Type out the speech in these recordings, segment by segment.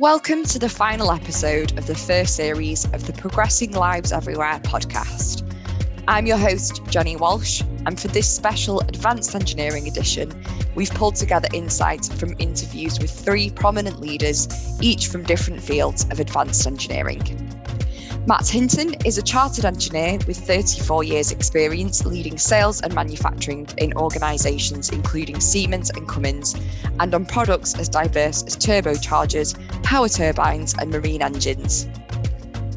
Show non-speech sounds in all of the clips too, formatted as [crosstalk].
Welcome to the final episode of the first series of the Progressing Lives Everywhere podcast. I'm your host, Jenny Walsh, and for this special Advanced Engineering edition, we've pulled together insights from interviews with three prominent leaders, each from different fields of advanced engineering. Matt Hinton is a chartered engineer with 34 years' experience leading sales and manufacturing in organisations including Siemens and Cummins, and on products as diverse as turbochargers, power turbines, and marine engines.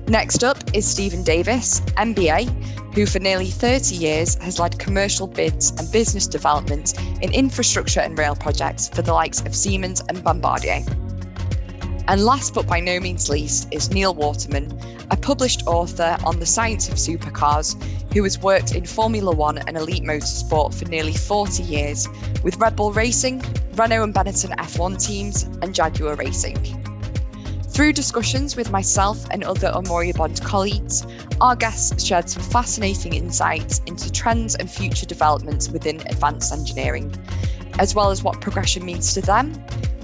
Next up is Stephen Davis, MBA, who for nearly 30 years has led commercial bids and business development in infrastructure and rail projects for the likes of Siemens and Bombardier. And last but by no means least is Neil Waterman, a published author on the science of supercars who has worked in Formula One and elite motorsport for nearly 40 years with Red Bull Racing, Renault and Benetton F1 teams, and Jaguar Racing. Through discussions with myself and other Amoria Bond colleagues, our guests shared some fascinating insights into trends and future developments within advanced engineering, as well as what progression means to them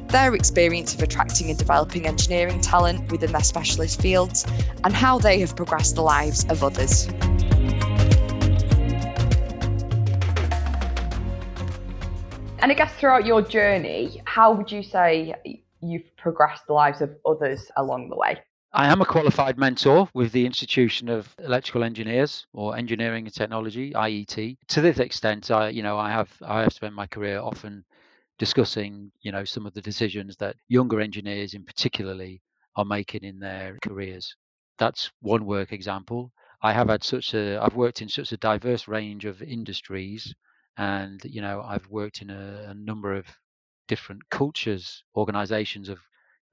their experience of attracting and developing engineering talent within their specialist fields, and how they have progressed the lives of others. And I guess throughout your journey, how would you say you've progressed the lives of others along the way? I am a qualified mentor with the Institution of Electrical Engineers or Engineering and Technology (IET). To this extent, I, you know, I have I have spent my career often discussing, you know, some of the decisions that younger engineers in particularly are making in their careers. That's one work example. I have had such a I've worked in such a diverse range of industries and you know I've worked in a, a number of different cultures, organizations of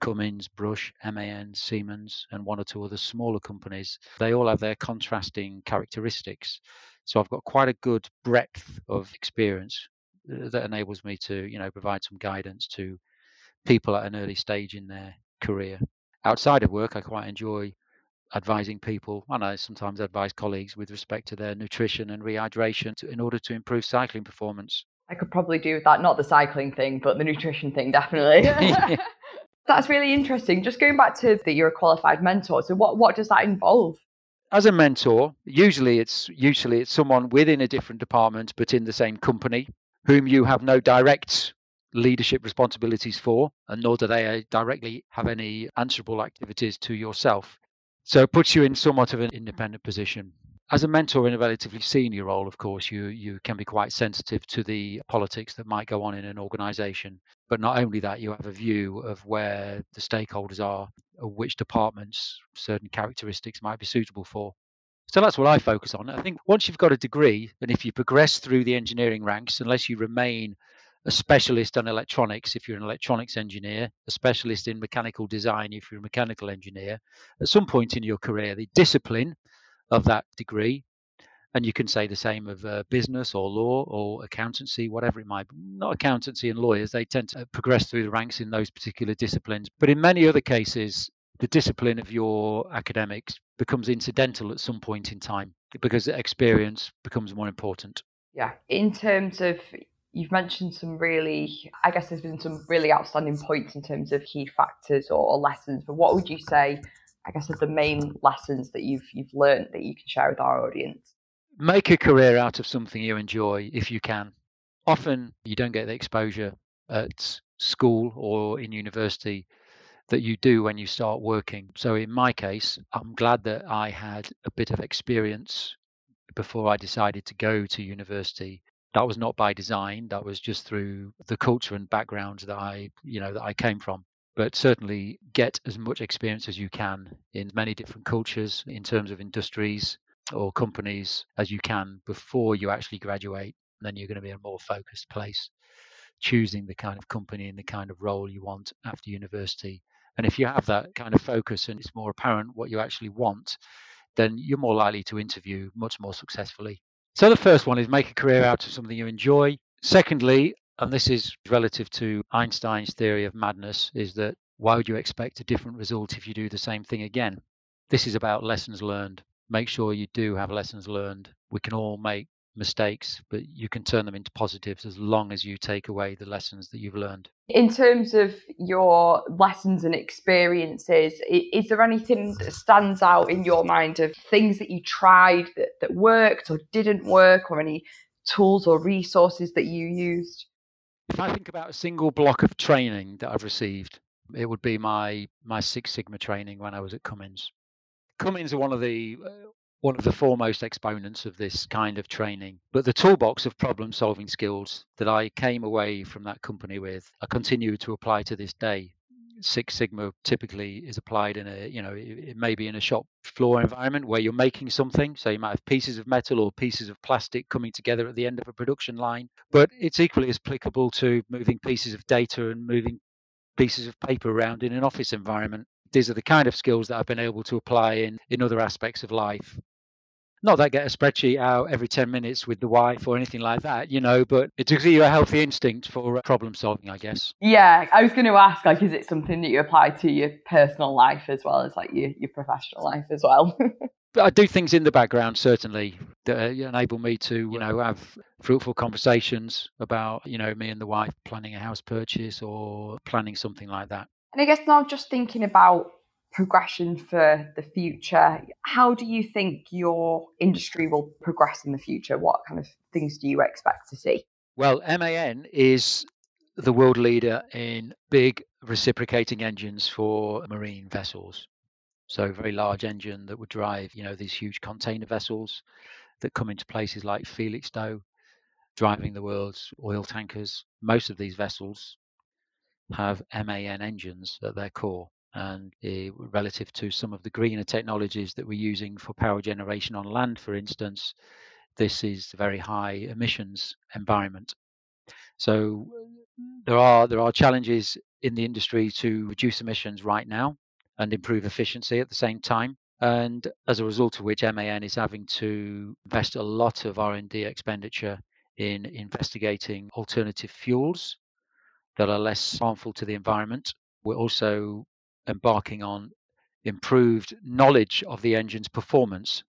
Cummins, Brush, MAN, Siemens, and one or two other smaller companies. They all have their contrasting characteristics. So I've got quite a good breadth of experience Uh, that enables me to you know provide some guidance to people at an early stage in their career. Outside of work i quite enjoy advising people and i sometimes advise colleagues with respect to their nutrition and rehydration to, in order to improve cycling performance. I could probably do with that not the cycling thing but the nutrition thing definitely. [laughs] [laughs] That's really interesting. Just going back to that you're a qualified mentor so what, what does that involve? As a mentor usually it's usually it's someone within a different department but in the same company whom you have no direct leadership responsibilities for, and nor do they uh, directly have any answerable activities to yourself. So it puts you in somewhat of an independent position. As a mentor in a relatively senior role, of course, you, you can be quite sensitive to the politics that might go on in an organization. But not only that, you have a view of where the stakeholders are, which departments certain characteristics might be suitable for. So that's what I focus on. I think once you've got a degree, and if you progress through the engineering ranks, unless you remain a specialist on electronics if you're an electronics engineer, a specialist in mechanical design if you're a mechanical engineer, at some point in your career, the discipline of that degree, and you can say the same of uh, business or law or accountancy, whatever it might be. Not accountancy and lawyers, they tend to progress through the ranks in those particular disciplines. But in many other cases, the discipline of your academics becomes incidental at some point in time because experience becomes more important. Yeah. In terms of, you've mentioned some really, I guess there's been some really outstanding points in terms of key factors or, lessons, but what would you say, I guess, are the main lessons that you've, you've learned that you can share with our audience? Make a career out of something you enjoy if you can. Often you don't get the exposure at school or in university that you do when you start working. So in my case, I'm glad that I had a bit of experience before I decided to go to university. That was not by design, that was just through the culture and background that I, you know, that I came from. But certainly get as much experience as you can in many different cultures in terms of industries or companies as you can before you actually graduate. Then you're going to be in a more focused place, choosing the kind of company and the kind of role you want after university and if you have that kind of focus and it's more apparent what you actually want, then you're more likely to interview much more successfully. So the first one is make a career out of something you enjoy. Secondly, and this is relative to Einstein's theory of madness, is that why would you expect a different result if you do the same thing again? This is about lessons learned. Make sure you do have lessons learned. We can all make mistakes, but you can turn them into positives as long as you take away the lessons that you've learned. In terms of your lessons and experiences, is there anything that stands out in your mind of things that you tried that, that worked or didn't work, or any tools or resources that you used? If I think about a single block of training that I've received, it would be my my Six Sigma training when I was at Cummins. Cummins are one of the uh, one of the foremost exponents of this kind of training. But the toolbox of problem solving skills that I came away from that company with, I continue to apply to this day. Six Sigma typically is applied in a, you know, it may be in a shop floor environment where you're making something. So you might have pieces of metal or pieces of plastic coming together at the end of a production line. But it's equally as applicable to moving pieces of data and moving pieces of paper around in an office environment these are the kind of skills that I've been able to apply in in other aspects of life. Not that I get a spreadsheet out every 10 minutes with the wife or anything like that, you know, but it gives you a healthy instinct for uh, problem solving, I guess. Yeah, I was going to ask, like, is it something that you apply to your personal life as well as like your, your professional life as well? [laughs] I do things in the background certainly that uh, enable me to, you know, have fruitful conversations about, you know, me and the wife planning a house purchase or planning something like that. And I guess now just thinking about progression for the future, how do you think your industry will progress in the future? What kind of things do you expect to see? Well, MAN is the world leader in big reciprocating engines for marine vessels. So very large engine that would drive, you know, these huge container vessels that come into places like Felixstowe, driving the world's oil tankers. Most of these vessels have MAN engines at their core. And uh, relative to some of the greener technologies that we're using for power generation on land, for instance, this is a very high emissions environment. So there are there are challenges in the industry to reduce emissions right now and improve efficiency at the same time. And as a result of which, MAN is having to invest a lot of R&D expenditure in investigating alternative fuels that are less harmful to the environment. We're also embarking on improved knowledge of the engine's performance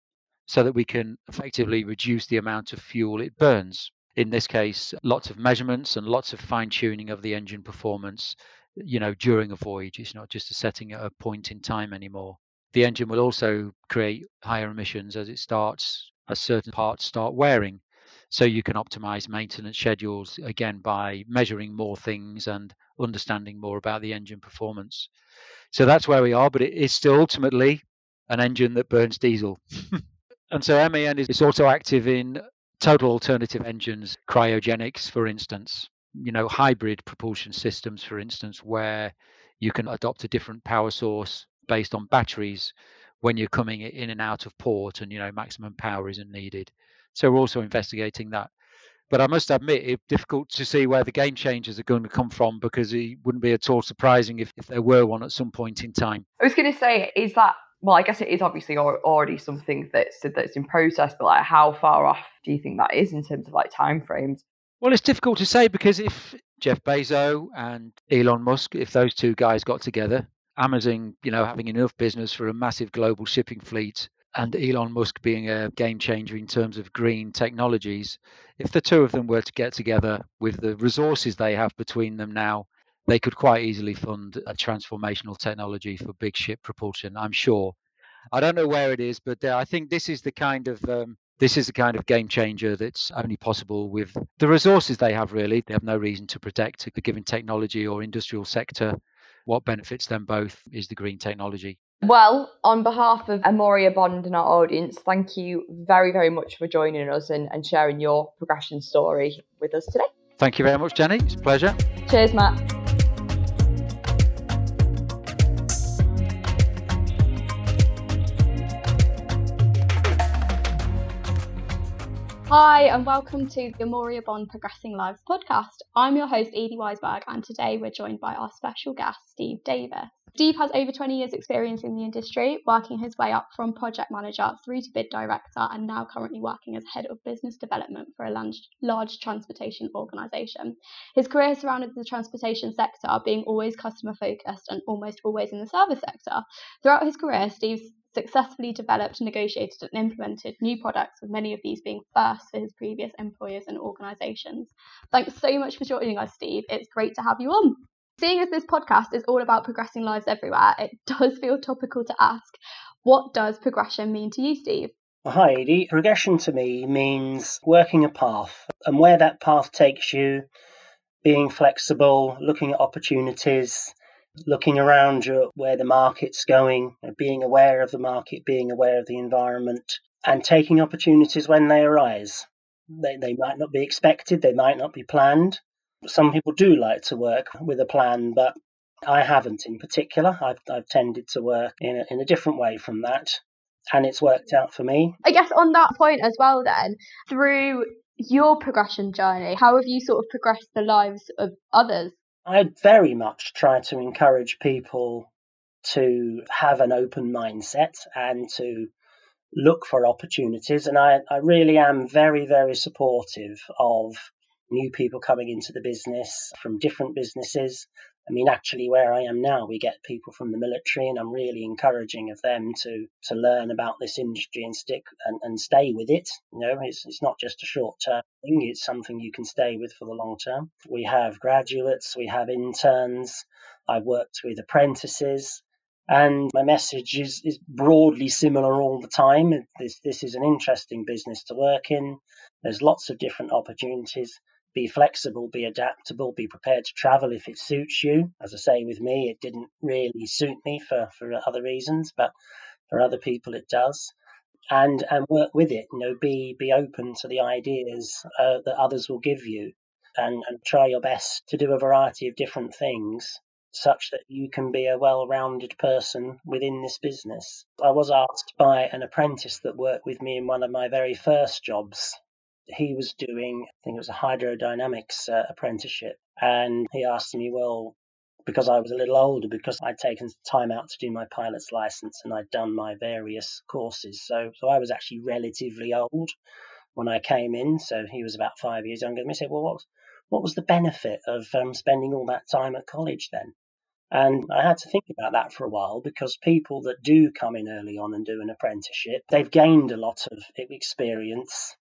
so that we can effectively reduce the amount of fuel it burns. In this case, lots of measurements and lots of fine tuning of the engine performance, you know, during a voyage. It's not just a setting at a point in time anymore. The engine will also create higher emissions as it starts, as certain parts start wearing. So you can optimize maintenance schedules again by measuring more things and understanding more about the engine performance. So that's where we are, but it is still ultimately an engine that burns diesel. [laughs] and so MAN is also active in total alternative engines, cryogenics, for instance, you know, hybrid propulsion systems, for instance, where you can adopt a different power source based on batteries when you're coming in and out of port and you know maximum power isn't needed so we're also investigating that. But I must admit, it's difficult to see where the game changers are going to come from because it wouldn't be at all surprising if, if there were one at some point in time. I was going to say, is that well, I guess it is obviously already something that's that's in process, but like how far off do you think that is in terms of like timeframes? Well, it's difficult to say because if Jeff Bezos and Elon Musk, if those two guys got together, Amazon, you know, having enough business for a massive global shipping fleet and Elon Musk being a game changer in terms of green technologies, if the two of them were to get together with the resources they have between them now, they could quite easily fund a transformational technology for big ship propulsion. I'm sure. I don't know where it is, but uh, I think this is the kind of um, this is the kind of game changer that's only possible with the resources they have. Really, they have no reason to protect the given technology or industrial sector. What benefits them both is the green technology. Well, on behalf of Amoria Bond and our audience, thank you very, very much for joining us and, and sharing your progression story with us today. Thank you very much, Jenny. It's a pleasure. Cheers, Matt. Hi, and welcome to the Amoria Bond Progressing Lives podcast. I'm your host, Edie Wiseberg, and today we're joined by our special guest, Steve Davis. Steve has over 20 years' experience in the industry, working his way up from project manager through to bid director, and now currently working as head of business development for a large, large transportation organisation. His career has surrounded the transportation sector, being always customer focused and almost always in the service sector. Throughout his career, Steve's successfully developed, negotiated, and implemented new products, with many of these being first for his previous employers and organisations. Thanks so much for joining us, Steve. It's great to have you on. Seeing as this podcast is all about progressing lives everywhere, it [laughs] does feel topical to ask what does progression mean to you, Steve? Hi, Edie. Progression to me means working a path, and where that path takes you, being flexible, looking at opportunities, looking around you at where the market's going, being aware of the market, being aware of the environment, and taking opportunities when they arise. They, they might not be expected, they might not be planned. Some people do like to work with a plan, but I haven't in particular. I've, I've tended to work in a, in a different way from that, and it's worked out for me. I guess on that point as well, then, through your progression journey, how have you sort of progressed the lives of others? I very much try to encourage people to have an open mindset and to look for opportunities. And I, I really am very, very supportive of new people coming into the business from different businesses. I mean, actually, where I am now, we get people from the military, and I'm really encouraging of them to to learn about this industry and stick and, and stay with it. You know, it's it's not just a short term thing; it's something you can stay with for the long term. We have graduates, we have interns. I've worked with apprentices, and my message is, is broadly similar all the time. This this is an interesting business to work in. There's lots of different opportunities be flexible, be adaptable, be prepared to travel if it suits you. As I say, with me, it didn't really suit me for, for other reasons, but for other people, it does. And and work with it. You know, be be open to the ideas uh, that others will give you, and and try your best to do a variety of different things, such that you can be a well-rounded person within this business. I was asked by an apprentice that worked with me in one of my very first jobs he was doing, I think it was a hydrodynamics uh, apprenticeship. And he asked me, well, because I was a little older, because I'd taken time out to do my pilot's license and I'd done my various courses. So, so I was actually relatively old when I came in. So he was about five years younger than me. He said, well, what, what was the benefit of um, spending all that time at college then? And I had to think about that for a while because people that do come in early on and do an apprenticeship, they've gained a lot of experience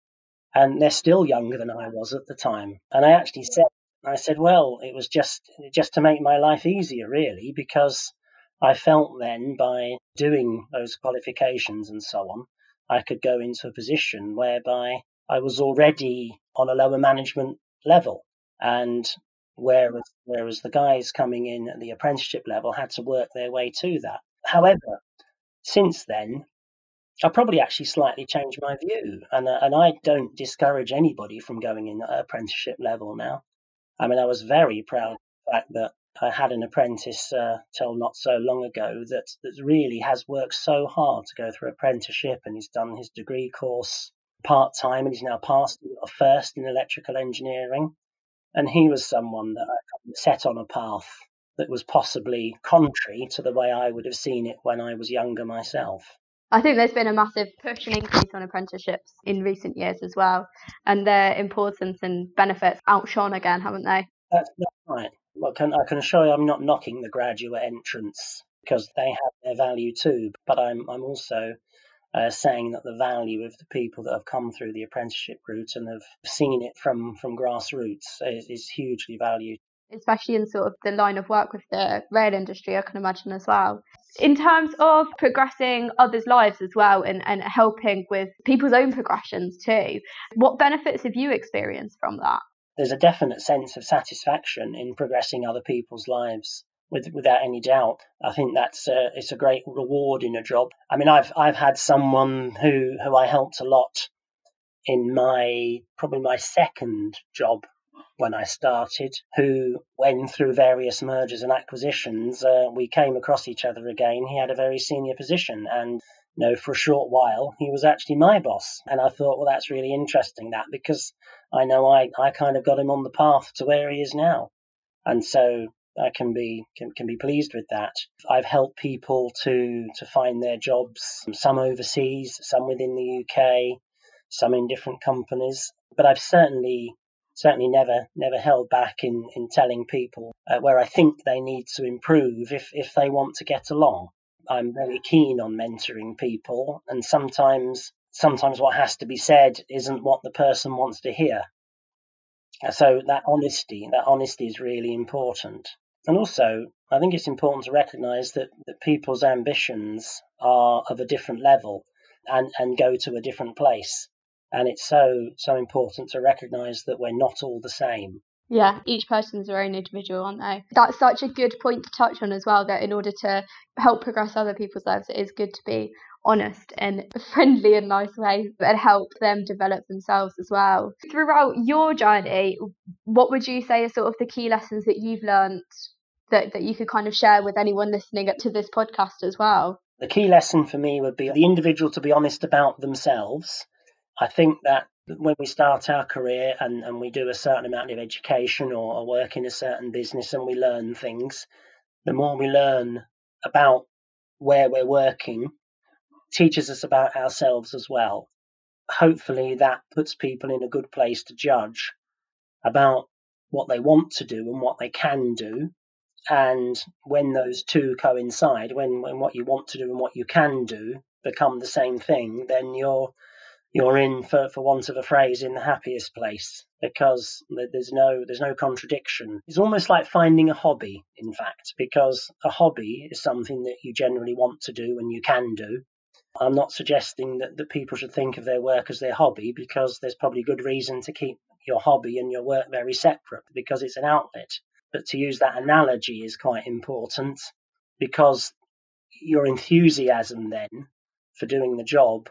and they're still younger than I was at the time. And I actually said, I said, well, it was just just to make my life easier, really, because I felt then by doing those qualifications and so on, I could go into a position whereby I was already on a lower management level, and whereas whereas the guys coming in at the apprenticeship level had to work their way to that. However, since then, I probably actually slightly changed my view, and uh, and I don't discourage anybody from going in apprenticeship level now. I mean, I was very proud of the fact that I had an apprentice uh, till not so long ago that that really has worked so hard to go through apprenticeship, and he's done his degree course part time, and he's now passed a first in electrical engineering. And he was someone that I set on a path that was possibly contrary to the way I would have seen it when I was younger myself. I think there's been a massive push and increase on apprenticeships in recent years as well, and their importance and benefits outshone again, haven't they? That's, right. Well, can, I can assure you, I'm not knocking the graduate entrance because they have their value too. But I'm I'm also uh, saying that the value of the people that have come through the apprenticeship route and have seen it from from grassroots is, is hugely valued especially in sort of the line of work with the rail industry, I can imagine as well in terms of progressing others' lives as well and, and helping with people's own progressions too, what benefits have you experienced from that? There's a definite sense of satisfaction in progressing other people's lives. With, without any doubt, I think that's a, it's a great reward in a job. I mean, I've I've had someone who who I helped a lot in my probably my second job when I started, who, when through various mergers and acquisitions, uh, we came across each other again. He had a very senior position, and you know, for a short while, he was actually my boss. And I thought, well, that's really interesting that because I know I, I kind of got him on the path to where he is now. And so I can be can, can be pleased with that. I've helped people to to find their jobs, some overseas, some within the UK, some in different companies. But I've certainly certainly never never held back in in telling people uh, where I think they need to improve if if they want to get along. I'm very keen on mentoring people, and sometimes sometimes what has to be said isn't what the person wants to hear. So that honesty, that honesty is really important. And also, I think it's important to recognise that, that people's ambitions are of a different level and, and go to a different place. And it's so so important to recognise that we're not all the same. Yeah, each person's their own individual, aren't they? That's such a good point to touch on as well. That in order to help progress other people's lives, it is good to be honest and [laughs] friendly and nice way and help them develop themselves as well. Throughout your journey, what would you say are sort of the key lessons that you've learned that, that you could kind of share with anyone listening up to this podcast as well? The key lesson for me would be the individual to be honest about themselves. I think that when we start our career and, and we do a certain amount of education or, or work in a certain business and we learn things, the more we learn about where we're working, teaches us about ourselves as well. Hopefully, that puts people in a good place to judge about what they want to do and what they can do. And when those two coincide, when, when what you want to do and what you can do become the same thing, then you're you're in, for, for want of a phrase, in the happiest place because there's no there's no contradiction. It's almost like finding a hobby, in fact, because a hobby is something that you generally want to do and you can do, I'm not suggesting that, that people should think of their work as their hobby because there's probably good reason to keep your hobby and your work very separate because it's an outlet. But to use that analogy is quite important because your enthusiasm then for doing the job,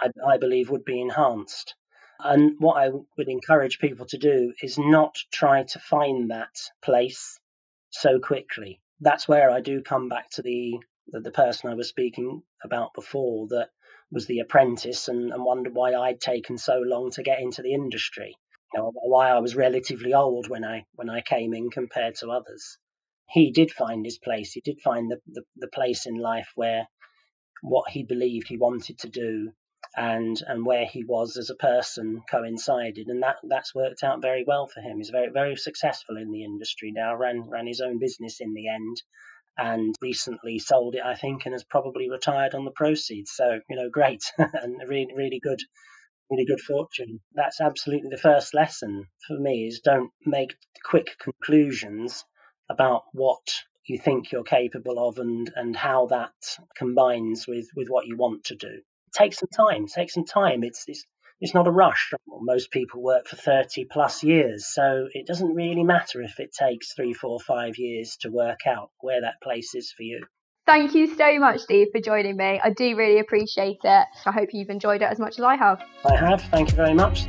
I, I believe, would be enhanced. And what I would encourage people to do is not try to find that place so quickly. That's where I do come back to the the, person I was speaking about before that was the apprentice and, and wondered why I'd taken so long to get into the industry. You know, why I was relatively old when I when I came in compared to others. He did find his place. He did find the, the, the place in life where what he believed he wanted to do and and where he was as a person coincided and that that's worked out very well for him he's very very successful in the industry now ran ran his own business in the end and recently sold it, I think, and has probably retired on the proceeds. So, you know, great [laughs] and really, really good, really good fortune. That's absolutely the first lesson for me is don't make quick conclusions about what you think you're capable of and, and how that combines with, with what you want to do. Take some time, take some time. It's, it's it's not a rush. Most people work for 30 plus years, so it doesn't really matter if it takes three, four, five years to work out where that place is for you. Thank you so much, Steve, for joining me. I do really appreciate it. I hope you've enjoyed it as much as I have. I have. Thank you very much.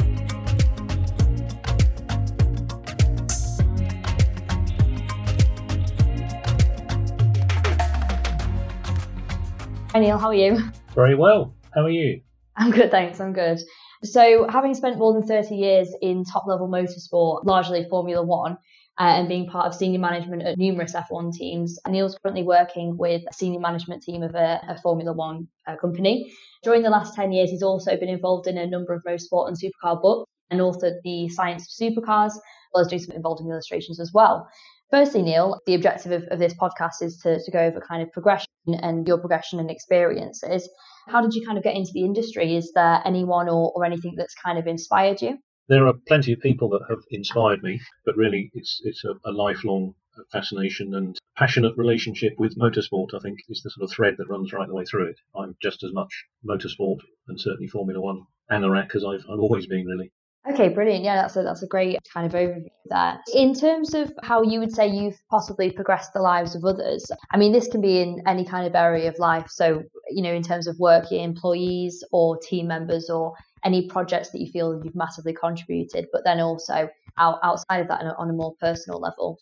Hi, Neil. How are you? Very well. How are you? I'm good, thanks. I'm good. So, having spent more than 30 years in top level motorsport, largely Formula One, uh, and being part of senior management at numerous F1 teams, Neil's currently working with a senior management team of a, a Formula One uh, company. During the last 10 years, he's also been involved in a number of motorsport and supercar books and authored The Science of Supercars, as well as doing some involving illustrations as well. Firstly, Neil, the objective of, of this podcast is to, to go over kind of progression and your progression and experiences. How did you kind of get into the industry? Is there anyone or, or anything that's kind of inspired you? There are plenty of people that have inspired me, but really it's it's a, a lifelong fascination and passionate relationship with motorsport, I think, is the sort of thread that runs right the way through it. I'm just as much motorsport and certainly Formula One anorak as I've, I've always been, really. Okay, brilliant. Yeah, that's a that's a great kind of overview there. In terms of how you would say you've possibly progressed the lives of others, I mean, this can be in any kind of area of life. So, you know, in terms of work, employees or team members or any projects that you feel you've massively contributed, but then also out, outside of that on a, on a more personal level.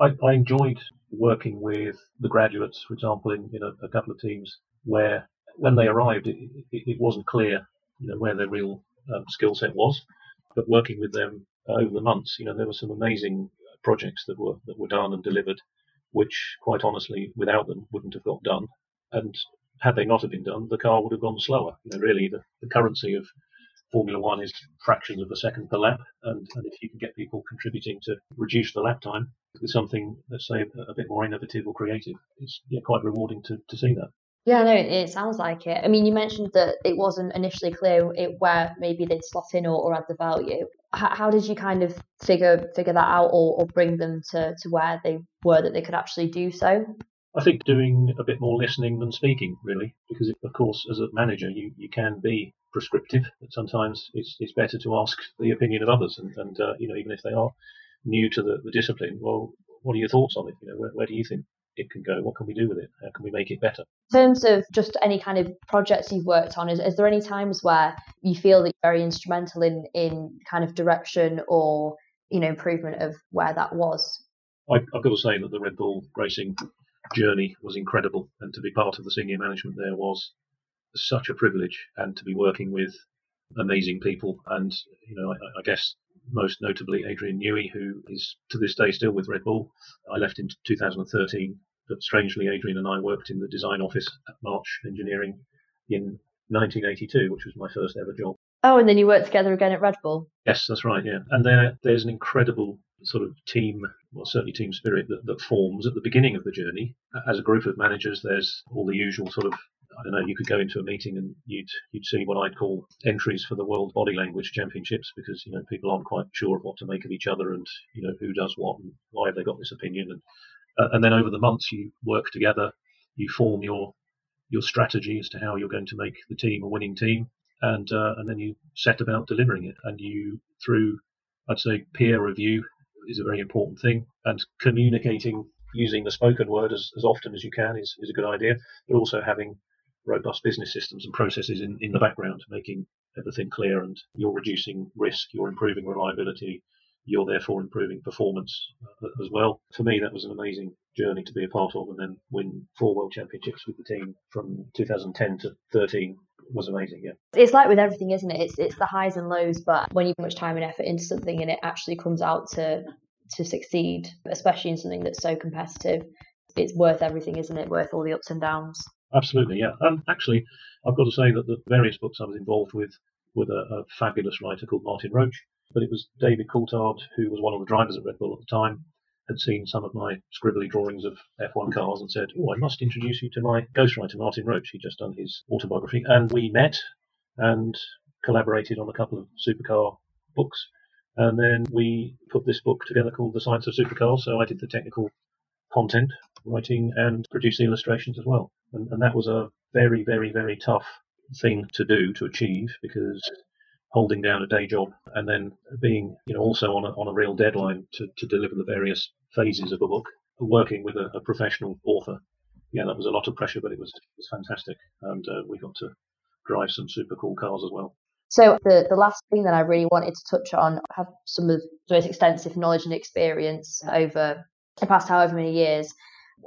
I, I, enjoyed working with the graduates, for example, in, in a, a couple of teams where when they arrived, it, it, it wasn't clear, you know, where their real um, skill set was but working with them uh, over the months, you know, there were some amazing projects that were that were done and delivered which, quite honestly, without them, wouldn't have got done. And had they not have been done, the car would have gone slower. You know, really, the, the currency of Formula One is fractions of a second per lap, and, and, if you can get people contributing to reduce the lap time with something, let's say, a bit more innovative or creative, it's yeah, quite rewarding to, to see that. Yeah, no, it sounds like it. I mean, you mentioned that it wasn't initially clear where maybe they'd slot in or, or add the value. How, how, did you kind of figure figure that out, or, or bring them to, to where they were that they could actually do so? I think doing a bit more listening than speaking, really, because of course, as a manager, you, you can be prescriptive, but sometimes it's, it's better to ask the opinion of others, and, and uh, you know, even if they are new to the, the discipline, well, what are your thoughts on it? You know, where, where do you think it can go? What can we do with it? How can we make it better? In terms of just any kind of projects you've worked on, is, is there any times where you feel that you're very instrumental in, in kind of direction or, you know, improvement of where that was? I, I've got to say that the Red Bull Racing journey was incredible, and to be part of the senior management there was such a privilege, and to be working with amazing people, and you know, I, I guess most notably Adrian Newey, who is to this day still with Red Bull. I left in 2013, but strangely, Adrian and I worked in the design office at March Engineering in 1982, which was my first ever job. Oh, and then you worked together again at Red Bull. Yes, that's right. Yeah, and there there's an incredible sort of team, well, certainly team spirit that, that forms at the beginning of the journey. As a group of managers, there's all the usual sort of I don't know, you could go into a meeting and you'd you'd see what I'd call entries for the World Body Language Championships because you know people aren't quite sure of what to make of each other and you know who does what and why have they got this opinion and uh, and then over the months you work together, you form your your strategy as to how you're going to make the team a winning team, and uh, and then you set about delivering it. And you through I'd say peer review is a very important thing, and communicating using the spoken word as, as often as you can is, is a good idea, but also having robust business systems and processes in, in the background, making everything clear and you're reducing risk, you're improving reliability, you're therefore improving performance uh, as well. For me, that was an amazing journey to be a part of and then win four world championships with the team from 2010 to 13 was amazing. Yeah. It's like with everything, isn't it? It's, it's the highs and lows, but when you put much time and effort into something and it actually comes out to, to succeed, especially in something that's so competitive, it's worth everything, isn't it? Worth all the ups and downs. Absolutely, yeah. And actually, I've got to say that the various books I was involved with with a, a fabulous writer called Martin Roach, but it was David Coulthard, who was one of the drivers at Red Bull at the time, had seen some of my scribbly drawings of F1 cars and said, Oh, I must introduce you to my ghostwriter, Martin Roach. He'd just done his autobiography. And we met and collaborated on a couple of supercar books. And then we put this book together called The Science of Supercars. So I did the technical content writing and produced the illustrations as well. And, and that was a very, very, very tough thing to do to achieve because holding down a day job and then being you know also on a, on a real deadline to, to deliver the various phases of a book working with a, a professional author yeah that was a lot of pressure but it was it was fantastic and uh, we got to drive some super cool cars as well so the, the last thing that I really wanted to touch on, I have some of the most extensive knowledge and experience over the past however many years.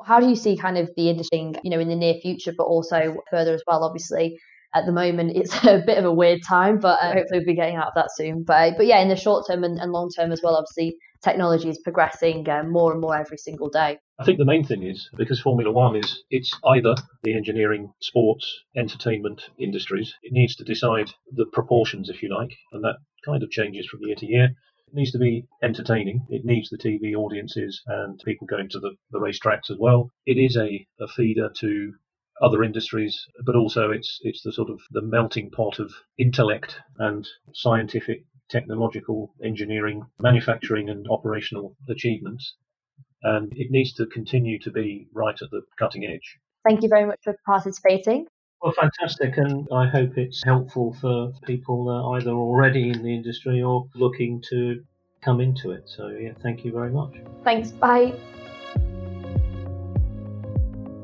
How do you see kind of the industry, you know, in the near future, but also further as well? Obviously, at the moment it's [laughs] a bit of a weird time, but uh, hopefully we'll be getting out of that soon. But but yeah, in the short term and, and long term as well, obviously technology is progressing uh, more and more every single day. I think the main thing is because Formula One is it's either the engineering, sports, entertainment industries. It needs to decide the proportions, if you like, and that kind of changes from year to year. It needs to be entertaining. It needs the TV audiences and people going to the, the racetracks as well. It is a, a feeder to other industries, but also it's it's the sort of the melting pot of intellect and scientific, technological, engineering, manufacturing, and operational achievements. And it needs to continue to be right at the cutting edge. Thank you very much for participating. Well, fantastic, and I hope it's helpful for people uh, either already in the industry or looking to come into it. So, yeah, thank you very much. Thanks. Bye.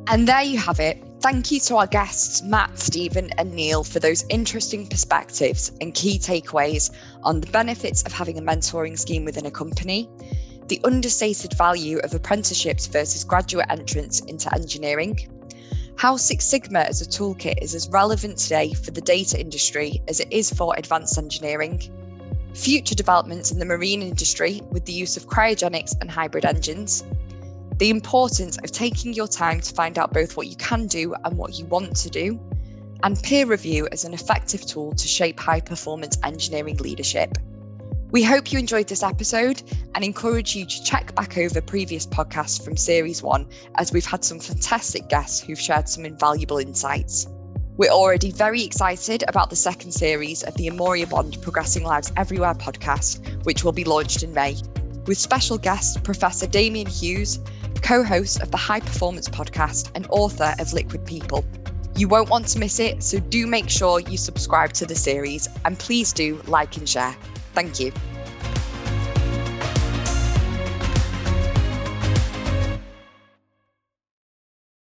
And there you have it. Thank you to our guests, Matt, Stephen, and Neil, for those interesting perspectives and key takeaways on the benefits of having a mentoring scheme within a company, the understated value of apprenticeships versus graduate entrance into engineering, how Six Sigma as a toolkit is as relevant today for the data industry as it is for advanced engineering. Future developments in the marine industry with the use of cryogenics and hybrid engines. the importance of taking your time to find out both what you can do and what you want to do, and peer review as an effective tool to shape high performance engineering leadership. We hope you enjoyed this episode and encourage you to check back over previous podcasts from Series 1 as we've had some fantastic guests who've shared some invaluable insights. We're already very excited about the second series of the Amoria Bond Progressing Lives Everywhere podcast, which will be launched in May, with special guest Professor Damian Hughes, co host of the High Performance podcast and author of Liquid People. You won't want to miss it, so do make sure you subscribe to the series and please do like and share. Thank you.